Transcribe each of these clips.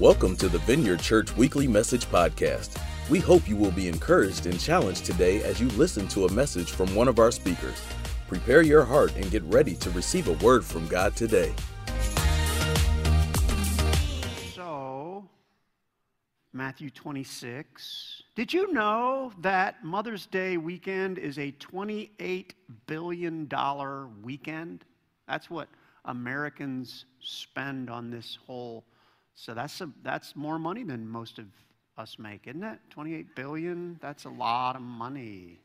Welcome to the Vineyard Church Weekly Message Podcast. We hope you will be encouraged and challenged today as you listen to a message from one of our speakers. Prepare your heart and get ready to receive a word from God today. So, Matthew 26. Did you know that Mother's Day weekend is a $28 billion weekend? That's what Americans spend on this whole so that's, a, that's more money than most of us make, isn't it? 28 billion? That's a lot of money.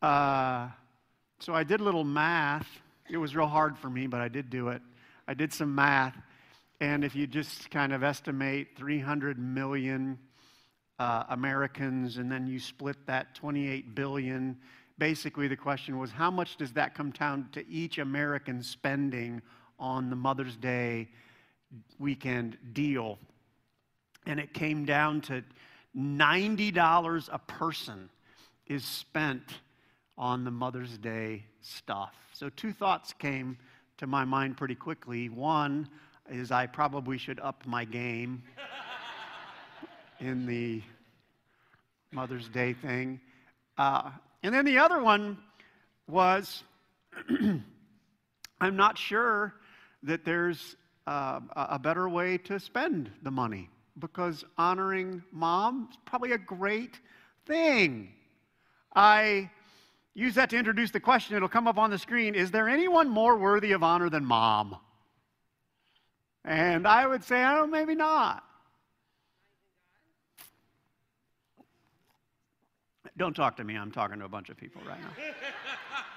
Uh, so I did a little math. It was real hard for me, but I did do it. I did some math. And if you just kind of estimate 300 million uh, Americans and then you split that 28 billion, basically the question was how much does that come down to each American spending on the Mother's Day weekend deal. And it came down to $90 a person is spent on the Mother's Day stuff. So, two thoughts came to my mind pretty quickly. One is I probably should up my game in the Mother's Day thing. Uh, and then the other one was I'm not sure that there's uh, a better way to spend the money because honoring mom is probably a great thing. I use that to introduce the question. It'll come up on the screen. Is there anyone more worthy of honor than mom? And I would say, oh, maybe not. Don't talk to me. I'm talking to a bunch of people right now.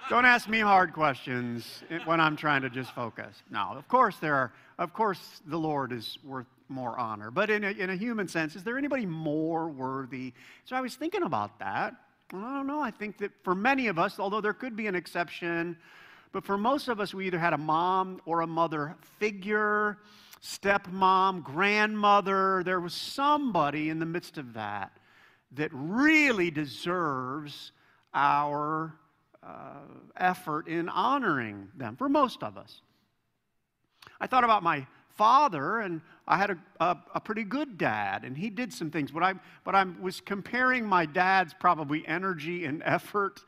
Don't ask me hard questions when I'm trying to just focus. Now, of course there are, of course the Lord is worth more honor. But in a, in a human sense, is there anybody more worthy? So I was thinking about that. I don't know. I think that for many of us, although there could be an exception, but for most of us, we either had a mom or a mother figure, stepmom, grandmother. There was somebody in the midst of that that really deserves our uh, effort in honoring them for most of us. I thought about my father, and I had a, a, a, pretty good dad, and he did some things, but I, but I was comparing my dad's probably energy and effort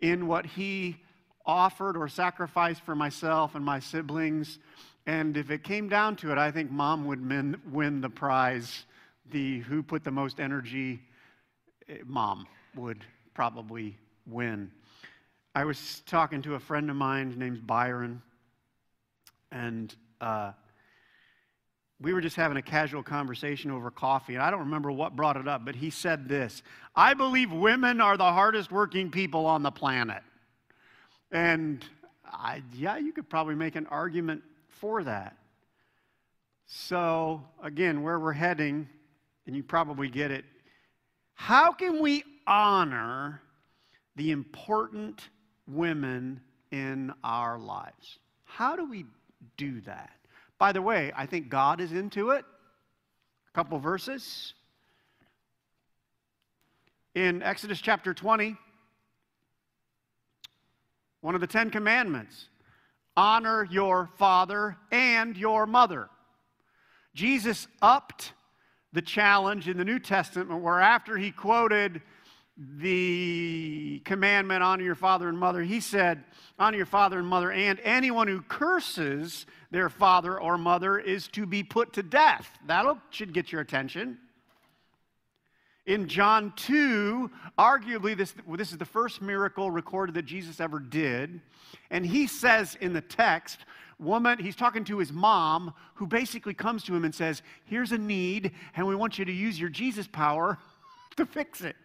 in what he offered or sacrificed for myself and my siblings. And if it came down to it, I think mom would win, win the prize. The who put the most energy, mom would probably win. I was talking to a friend of mine named Byron, and uh, we were just having a casual conversation over coffee, and I don't remember what brought it up, but he said this I believe women are the hardest working people on the planet. And I, yeah, you could probably make an argument for that. So, again, where we're heading, and you probably get it, how can we honor the important women in our lives. How do we do that? By the way, I think God is into it. A couple verses. In Exodus chapter 20, one of the Ten Commandments honor your father and your mother. Jesus upped the challenge in the New Testament where after he quoted the commandment honor your father and mother, he said, honor your father and mother, and anyone who curses their father or mother is to be put to death. That should get your attention. In John 2, arguably, this, this is the first miracle recorded that Jesus ever did. And he says in the text, woman, he's talking to his mom, who basically comes to him and says, Here's a need, and we want you to use your Jesus power to fix it.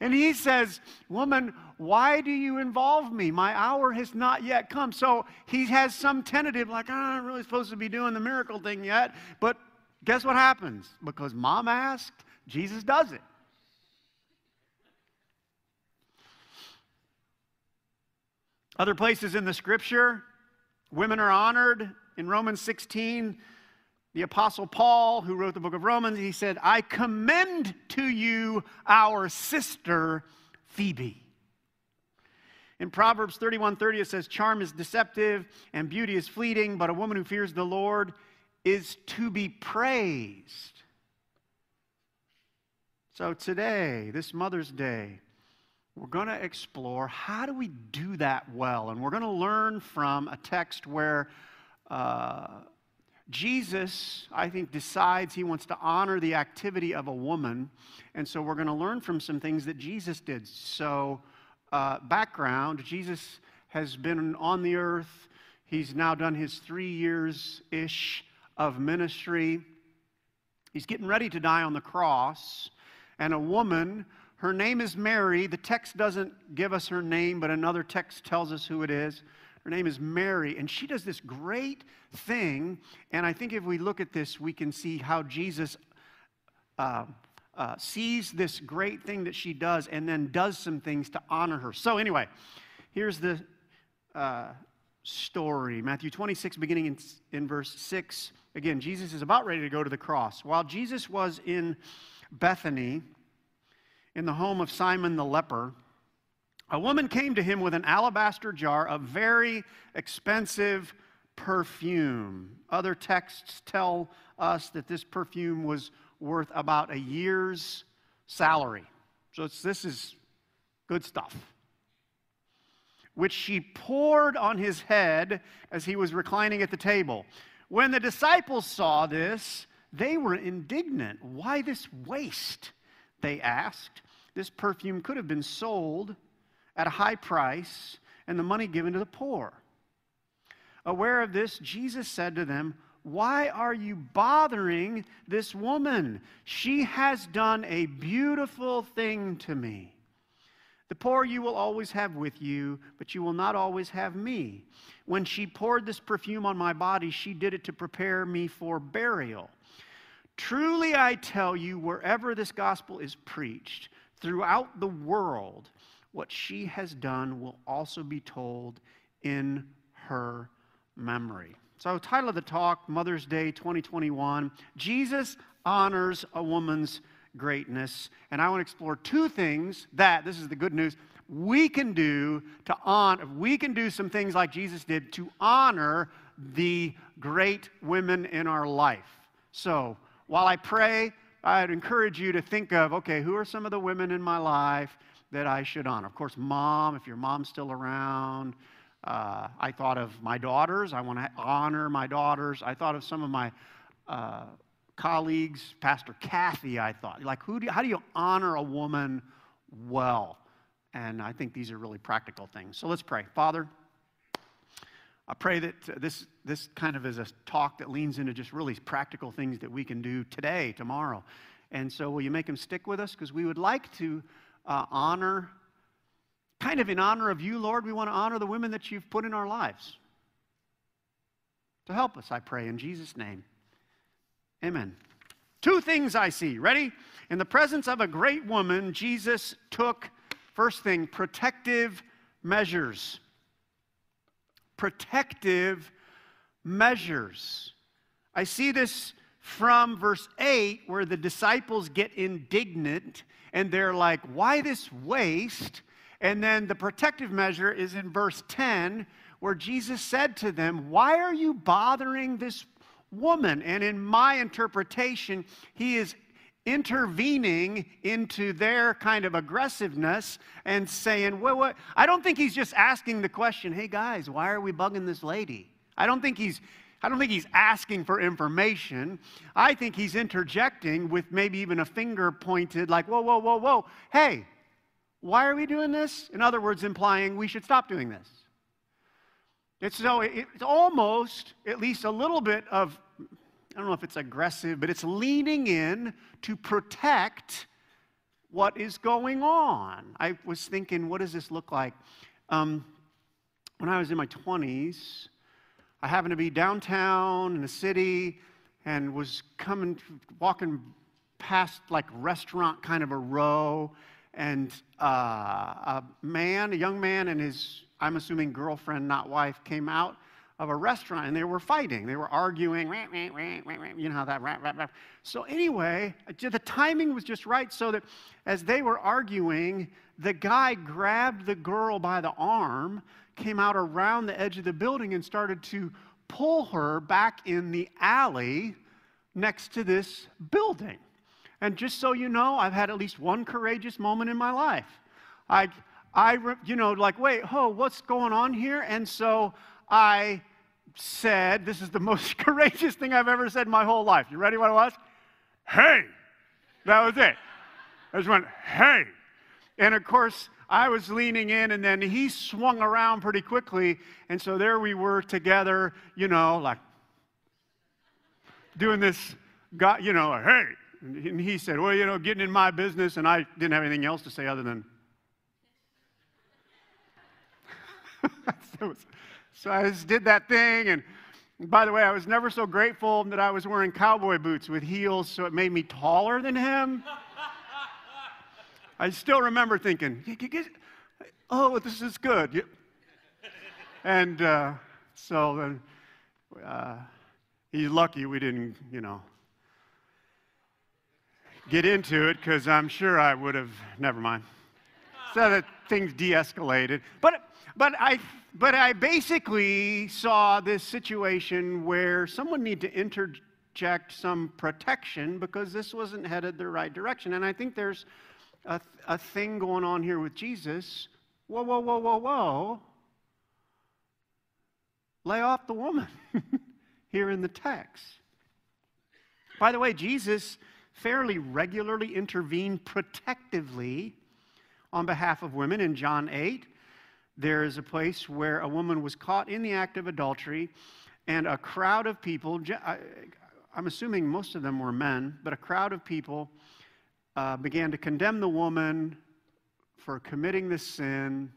And he says, Woman, why do you involve me? My hour has not yet come. So he has some tentative, like, I'm not really supposed to be doing the miracle thing yet. But guess what happens? Because mom asked, Jesus does it. Other places in the scripture, women are honored. In Romans 16, the Apostle Paul, who wrote the book of Romans, he said, I commend to you our sister Phoebe. In Proverbs 31 30, it says, Charm is deceptive and beauty is fleeting, but a woman who fears the Lord is to be praised. So today, this Mother's Day, we're going to explore how do we do that well. And we're going to learn from a text where uh, Jesus, I think, decides he wants to honor the activity of a woman. And so we're going to learn from some things that Jesus did. So, uh, background Jesus has been on the earth. He's now done his three years ish of ministry. He's getting ready to die on the cross. And a woman her name is Mary. The text doesn't give us her name, but another text tells us who it is. Her name is Mary, and she does this great thing. And I think if we look at this, we can see how Jesus uh, uh, sees this great thing that she does and then does some things to honor her. So, anyway, here's the uh, story Matthew 26, beginning in, in verse 6. Again, Jesus is about ready to go to the cross. While Jesus was in Bethany, in the home of Simon the leper, a woman came to him with an alabaster jar of very expensive perfume. Other texts tell us that this perfume was worth about a year's salary. So this is good stuff. Which she poured on his head as he was reclining at the table. When the disciples saw this, they were indignant. Why this waste? They asked. This perfume could have been sold at a high price and the money given to the poor. Aware of this, Jesus said to them, Why are you bothering this woman? She has done a beautiful thing to me. The poor you will always have with you, but you will not always have me. When she poured this perfume on my body, she did it to prepare me for burial. Truly, I tell you, wherever this gospel is preached, throughout the world, what she has done will also be told in her memory. So, title of the talk, Mother's Day 2021 Jesus honors a woman's greatness. And I want to explore two things that, this is the good news, we can do to honor, we can do some things like Jesus did to honor the great women in our life. So, while I pray, I'd encourage you to think of okay, who are some of the women in my life that I should honor? Of course, mom, if your mom's still around. Uh, I thought of my daughters. I want to honor my daughters. I thought of some of my uh, colleagues, Pastor Kathy, I thought. Like, who do you, how do you honor a woman well? And I think these are really practical things. So let's pray. Father, I pray that this, this kind of is a talk that leans into just really practical things that we can do today, tomorrow. And so, will you make them stick with us? Because we would like to uh, honor, kind of in honor of you, Lord, we want to honor the women that you've put in our lives. To help us, I pray, in Jesus' name. Amen. Two things I see. Ready? In the presence of a great woman, Jesus took, first thing, protective measures protective measures. I see this from verse 8 where the disciples get indignant and they're like, Why this waste? And then the protective measure is in verse 10 where Jesus said to them, Why are you bothering this woman? And in my interpretation, he is intervening into their kind of aggressiveness and saying, well, what? I don't think he's just asking the question, hey guys, why are we bugging this lady? I don't think he's I don't think he's asking for information. I think he's interjecting with maybe even a finger pointed, like, whoa, whoa, whoa, whoa, hey, why are we doing this? In other words, implying we should stop doing this. It's so it's almost at least a little bit of I don't know if it's aggressive, but it's leaning in to protect what is going on. I was thinking, what does this look like? Um, when I was in my 20s, I happened to be downtown in the city and was coming, walking past like restaurant kind of a row, and uh, a man, a young man, and his, I'm assuming girlfriend, not wife, came out of a restaurant and they were fighting. They were arguing, you know how that, so anyway, the timing was just right so that as they were arguing, the guy grabbed the girl by the arm, came out around the edge of the building and started to pull her back in the alley next to this building. And just so you know, I've had at least one courageous moment in my life. I, I, you know, like, wait, oh, what's going on here? And so I said, this is the most courageous thing I've ever said in my whole life. You ready what it was? Hey! That was it. I just went, hey! And of course, I was leaning in, and then he swung around pretty quickly. And so there we were together, you know, like doing this, got, you know, hey. And he said, well, you know, getting in my business. And I didn't have anything else to say other than, so I just did that thing. And by the way, I was never so grateful that I was wearing cowboy boots with heels, so it made me taller than him. I still remember thinking, oh, this is good. And uh, so then uh, he's lucky we didn't, you know, get into it because I'm sure I would have, never mind. So that things de escalated. But, but, I, but I basically saw this situation where someone needed to interject some protection because this wasn't headed the right direction. And I think there's a, a thing going on here with Jesus. Whoa, whoa, whoa, whoa, whoa. Lay off the woman here in the text. By the way, Jesus fairly regularly intervened protectively on behalf of women. In John 8, there is a place where a woman was caught in the act of adultery, and a crowd of people, I'm assuming most of them were men, but a crowd of people uh, began to condemn the woman for committing this sin.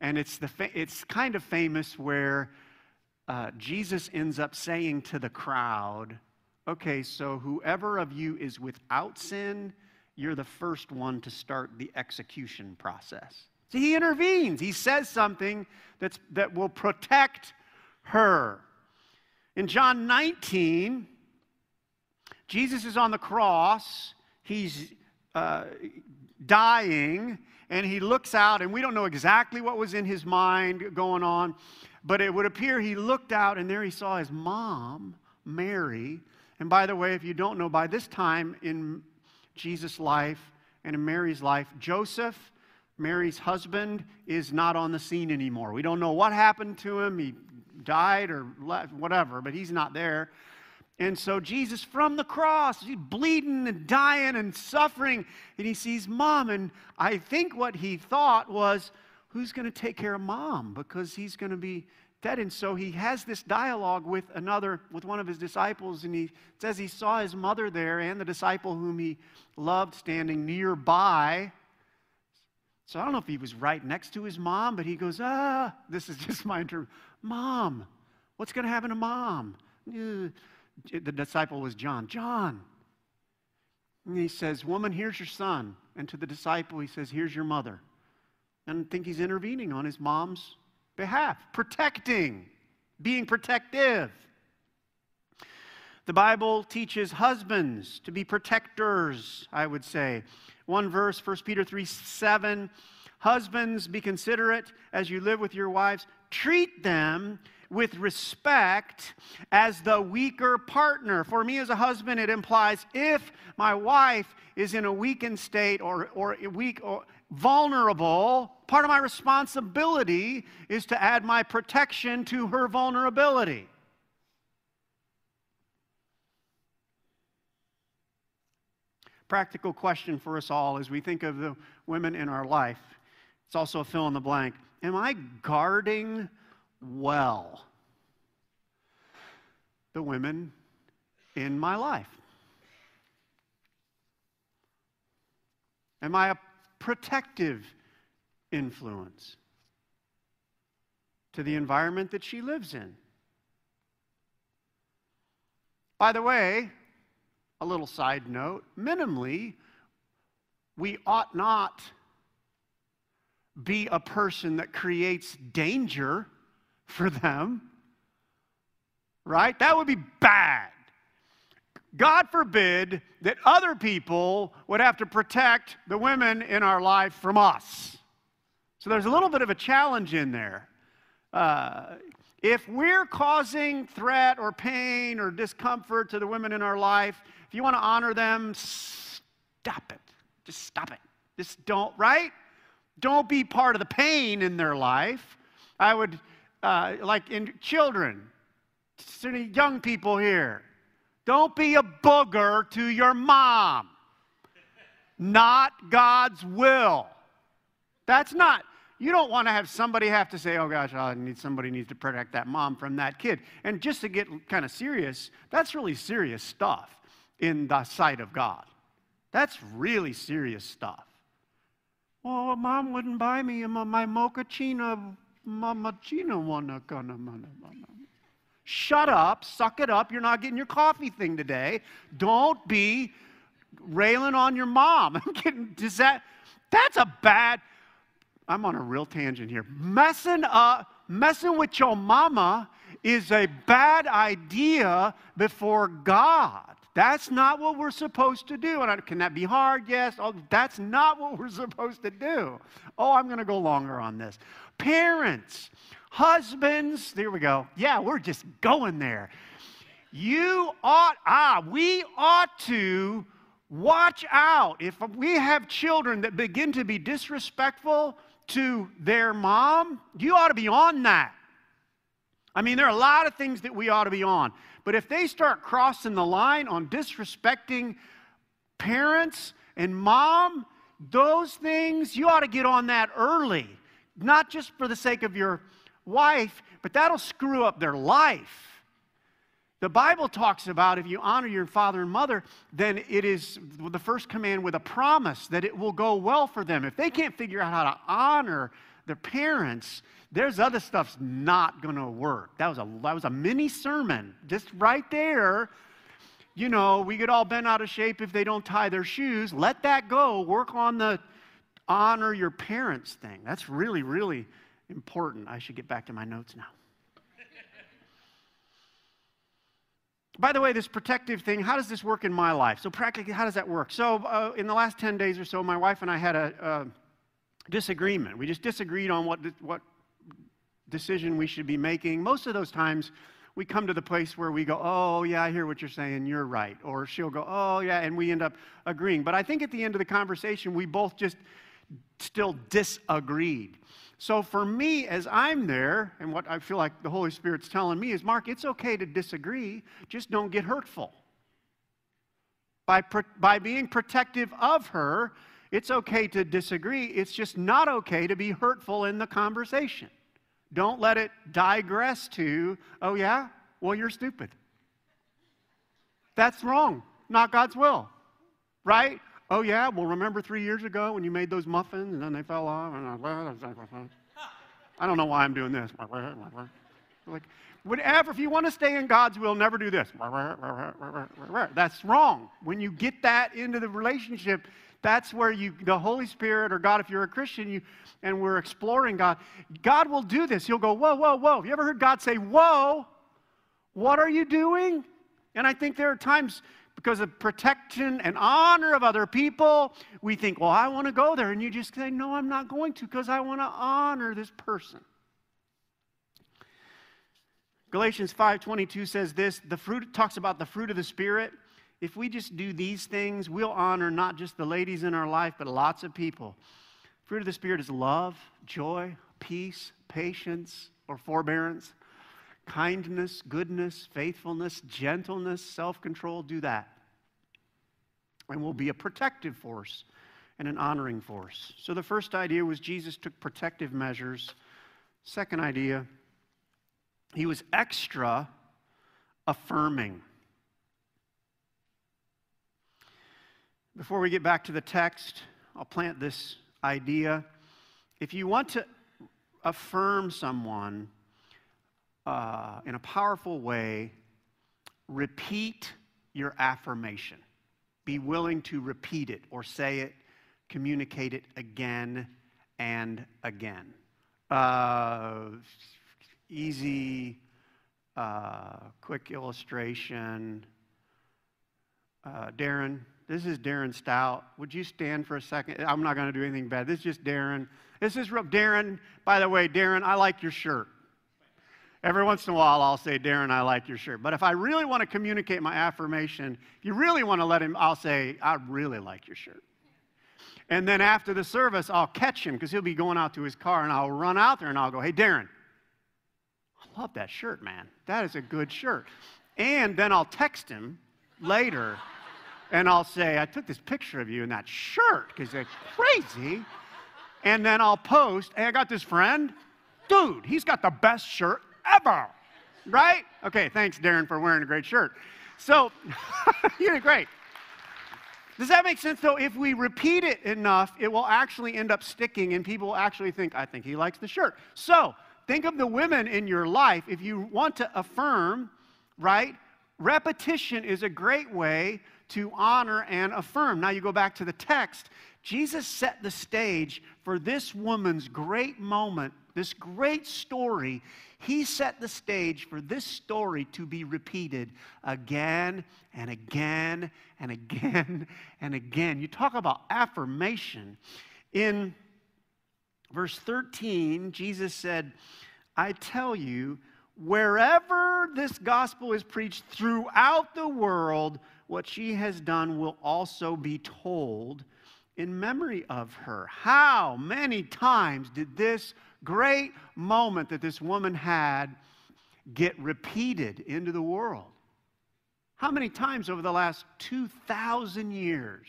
And it's, the fa- it's kind of famous where uh, Jesus ends up saying to the crowd, Okay, so whoever of you is without sin, you're the first one to start the execution process. So he intervenes. He says something that's, that will protect her. In John 19, Jesus is on the cross. He's uh, dying, and he looks out, and we don't know exactly what was in his mind going on, but it would appear he looked out, and there he saw his mom, Mary. And by the way, if you don't know, by this time in Jesus' life and in Mary's life, Joseph, Mary's husband, is not on the scene anymore. We don't know what happened to him. He died or left, whatever, but he's not there. And so Jesus from the cross, he's bleeding and dying and suffering, and he sees mom. And I think what he thought was, who's going to take care of mom? Because he's going to be dead. And so he has this dialogue with another, with one of his disciples, and he says he saw his mother there and the disciple whom he loved standing nearby. So I don't know if he was right next to his mom, but he goes, ah, this is just my interview. Mom, what's going to happen to mom? the disciple was John. John. And he says, Woman, here's your son. And to the disciple, he says, Here's your mother. And I think he's intervening on his mom's behalf, protecting, being protective. The Bible teaches husbands to be protectors, I would say. One verse, 1 Peter 3 7. Husbands, be considerate as you live with your wives. Treat them with respect as the weaker partner. For me as a husband, it implies if my wife is in a weakened state or, or weak or vulnerable, part of my responsibility is to add my protection to her vulnerability. Practical question for us all as we think of the women in our life. It's also a fill in the blank. Am I guarding well the women in my life? Am I a protective influence to the environment that she lives in? By the way, a little side note minimally, we ought not be a person that creates danger for them, right? That would be bad. God forbid that other people would have to protect the women in our life from us. So there's a little bit of a challenge in there. Uh, If we're causing threat or pain or discomfort to the women in our life, if you want to honor them, stop it. Just stop it. Just don't, right? Don't be part of the pain in their life. I would, uh, like in children, young people here, don't be a booger to your mom. Not God's will. That's not, you don't want to have somebody have to say, oh gosh, I need, somebody needs to protect that mom from that kid. And just to get kind of serious, that's really serious stuff in the sight of God. That's really serious stuff. Well, mom wouldn't buy me my mochaccino, mamachino wanna gonna Shut up, suck it up. You're not getting your coffee thing today. Don't be railing on your mom. I'm getting, Does that, that's a bad, I'm on a real tangent here. Messing up, messing with your mama is a bad idea before God. That's not what we're supposed to do. And can that be hard? Yes. Oh, that's not what we're supposed to do. Oh, I'm going to go longer on this. Parents, husbands, there we go. Yeah, we're just going there. You ought, ah, we ought to watch out. If we have children that begin to be disrespectful, to their mom, you ought to be on that. I mean, there are a lot of things that we ought to be on. But if they start crossing the line on disrespecting parents and mom, those things, you ought to get on that early. Not just for the sake of your wife, but that'll screw up their life. The Bible talks about if you honor your father and mother, then it is the first command with a promise that it will go well for them. If they can't figure out how to honor their parents, there's other stuff's not going to work. That was a that was a mini sermon just right there. You know, we get all bent out of shape if they don't tie their shoes. Let that go. Work on the honor your parents thing. That's really really important. I should get back to my notes now. By the way, this protective thing, how does this work in my life? So, practically, how does that work? So, uh, in the last 10 days or so, my wife and I had a, disagreement. We just disagreed on what, what decision we should be making. Most of those times, we come to the place where we go, Oh, yeah, I hear what you're saying, you're right. Or she'll go, Oh, yeah, and we end up agreeing. But I think at the end of the conversation, we both just still disagreed. So for me, as I'm there, and what I feel like the Holy Spirit's telling me is, Mark, it's okay to disagree, just don't get hurtful. By, by being protective of her, it's okay to disagree. It's just not okay to be hurtful in the conversation. Don't let it digress to, oh, yeah? Well, you're stupid. That's wrong. Not God's will. Right? Oh, yeah? Well, remember three years ago when you made those muffins and then they fell off? I don't know why I'm doing this. Like, whatever, if you want to stay in God's will, never do this. That's wrong. When you get that into the relationship, that's where you, the Holy Spirit or God, if you're a Christian, you, and we're exploring God, God will do this. He'll go, whoa, whoa, whoa. Have you ever heard God say, whoa, what are you doing? And I think there are times because of protection and honor of other people, we think, well, I want to go there. And you just say, no, I'm not going to because I want to honor this person. Galatians 5:22 says this, the fruit talks about the fruit of the spirit. If we just do these things, we'll honor not just the ladies in our life, but lots of people. Fruit of the spirit is love, joy, peace, patience, or forbearance kindness, goodness, faithfulness, gentleness, self control, do that. And we'll be a protective force and an honoring force. So the first idea was Jesus took protective measures. Second idea, he was extra affirming. Before we get back to the text, I'll plant this idea. If you want to affirm someone, uh, in a powerful way, repeat your affirmation. Be willing to repeat it or say it, communicate it again and again. Uh, easy, uh, quick illustration. Uh, Darren, this is Darren Stout. Would you stand for a second? I'm not going to do anything bad. This is just Darren. This is Darren. By the way, Darren, I like your shirt. Every once in a while, I'll say, Darren, I like your shirt. But if I really want to communicate my affirmation, you really want to let him, I'll say, I really like your shirt. And then after the service, I'll catch him because he'll be going out to his car and I'll run out there and I'll go, Hey, Darren, I love that shirt, man. That is a good shirt. And then I'll text him later and I'll say, I took this picture of you in that shirt because they're crazy. And then I'll post, Hey, I got this friend. Dude, he's got the best shirt Right? Okay, thanks, Darren, for wearing a great shirt. So, you did great. Does that make sense, though? If we repeat it enough, it will actually end up sticking, and people will actually think, I think he likes the shirt. So, think of the women in your life. If you want to affirm, right? Repetition is a great way to honor and affirm. Now, you go back to the text. Jesus set the stage for this woman's great moment, this great story he set the stage for this story to be repeated again and again and again and again. You talk about affirmation. In verse 13, Jesus said, I tell you, wherever this gospel is preached throughout the world, what she has done will also be told in memory of her. How many times did this great moment that this woman had get repeated into the world. How many times over the last 2,000 years?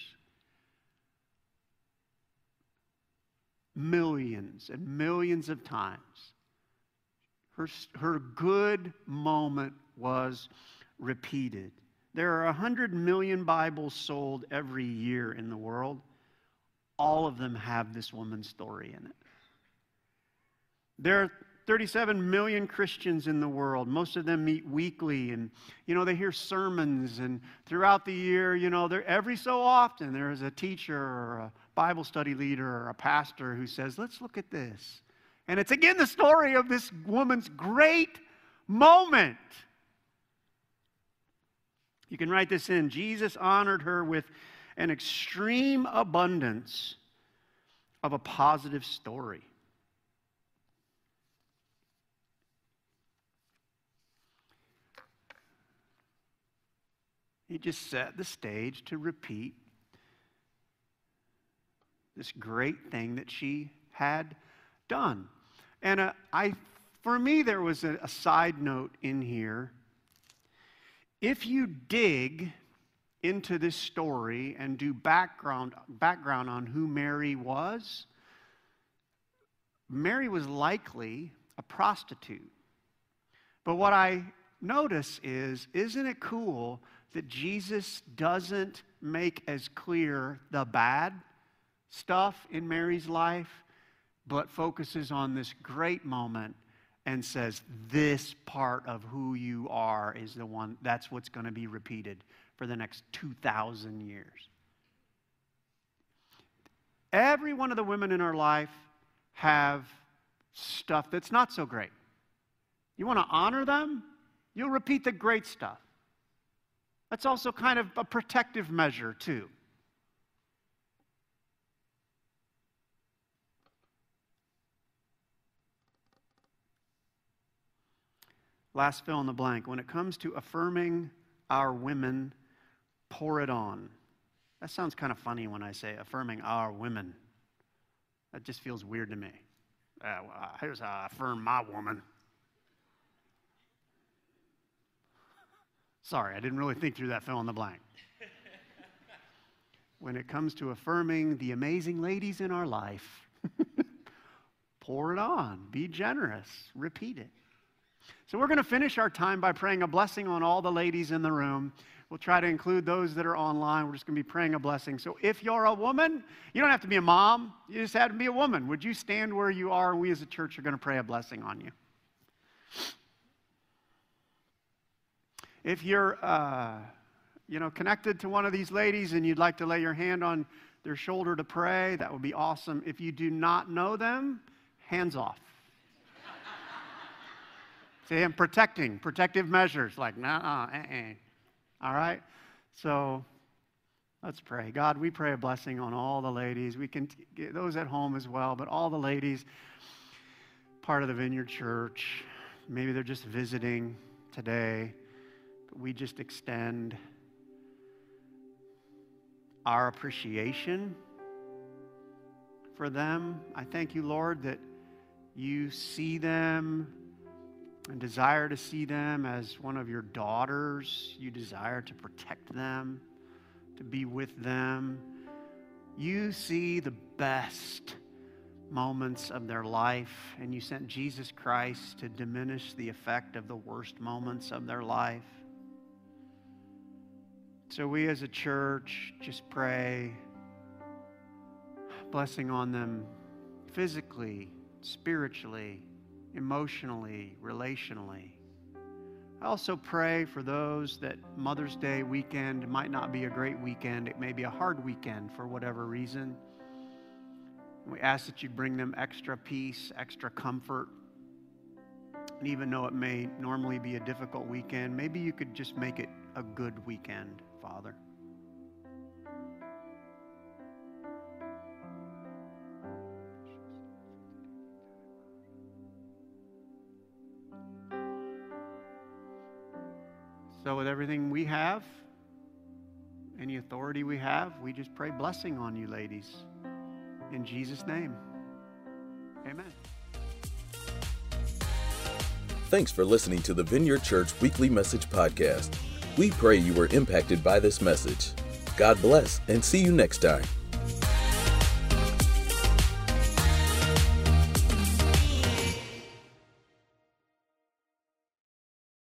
Millions and millions of times. Her, her good moment was repeated. There are 100 million Bibles sold every year in the world. All of them have this woman's story in it. There are 37 million Christians in the world. Most of them meet weekly and, you know, they hear sermons. And throughout the year, you know, every so often there is a teacher or a Bible study leader or a pastor who says, let's look at this. And it's again the story of this woman's great moment. You can write this in. Jesus honored her with an extreme abundance of a positive story. He just set the stage to repeat this great thing that she had done. And uh, I, for me, there was a, a side note in here. If you dig into this story and do background, background on who Mary was, Mary was likely a prostitute. But what I notice is, isn't it cool that Jesus doesn't make as clear the bad stuff in Mary's life, but focuses on this great moment and says, This part of who you are is the one, that's what's going to be repeated for the next 2,000 years. Every one of the women in our life have stuff that's not so great. You want to honor them? You'll repeat the great stuff. That's also kind of a protective measure, too. Last fill in the blank. When it comes to affirming our women, pour it on. That sounds kind of funny when I say affirming our women. That just feels weird to me. Uh, well, here's how I affirm my woman. Sorry, I didn't really think through that fill in the blank. when it comes to affirming the amazing ladies in our life, pour it on, be generous, repeat it. So, we're going to finish our time by praying a blessing on all the ladies in the room. We'll try to include those that are online. We're just going to be praying a blessing. So, if you're a woman, you don't have to be a mom, you just have to be a woman. Would you stand where you are? And we as a church are going to pray a blessing on you. If you're, uh, you know, connected to one of these ladies and you'd like to lay your hand on their shoulder to pray, that would be awesome. If you do not know them, hands off. See, I'm protecting, protective measures, like, nah, uh, uh. All right? So let's pray. God, we pray a blessing on all the ladies. We can get those at home as well, but all the ladies, part of the Vineyard Church maybe they're just visiting today, but we just extend our appreciation for them. I thank you, Lord, that you see them and desire to see them as one of your daughters. You desire to protect them, to be with them. You see the best moments of their life, and you sent Jesus Christ to diminish the effect of the worst moments of their life. So, we as a church just pray blessing on them physically, spiritually, emotionally, relationally. I also pray for those that Mother's Day weekend might not be a great weekend. It may be a hard weekend for whatever reason. We ask that you bring them extra peace, extra comfort. And even though it may normally be a difficult weekend, maybe you could just make it a good weekend, Father. So, with everything we have, any authority we have, we just pray blessing on you, ladies. In Jesus' name, amen. Thanks for listening to the Vineyard Church Weekly Message Podcast. We pray you were impacted by this message. God bless and see you next time.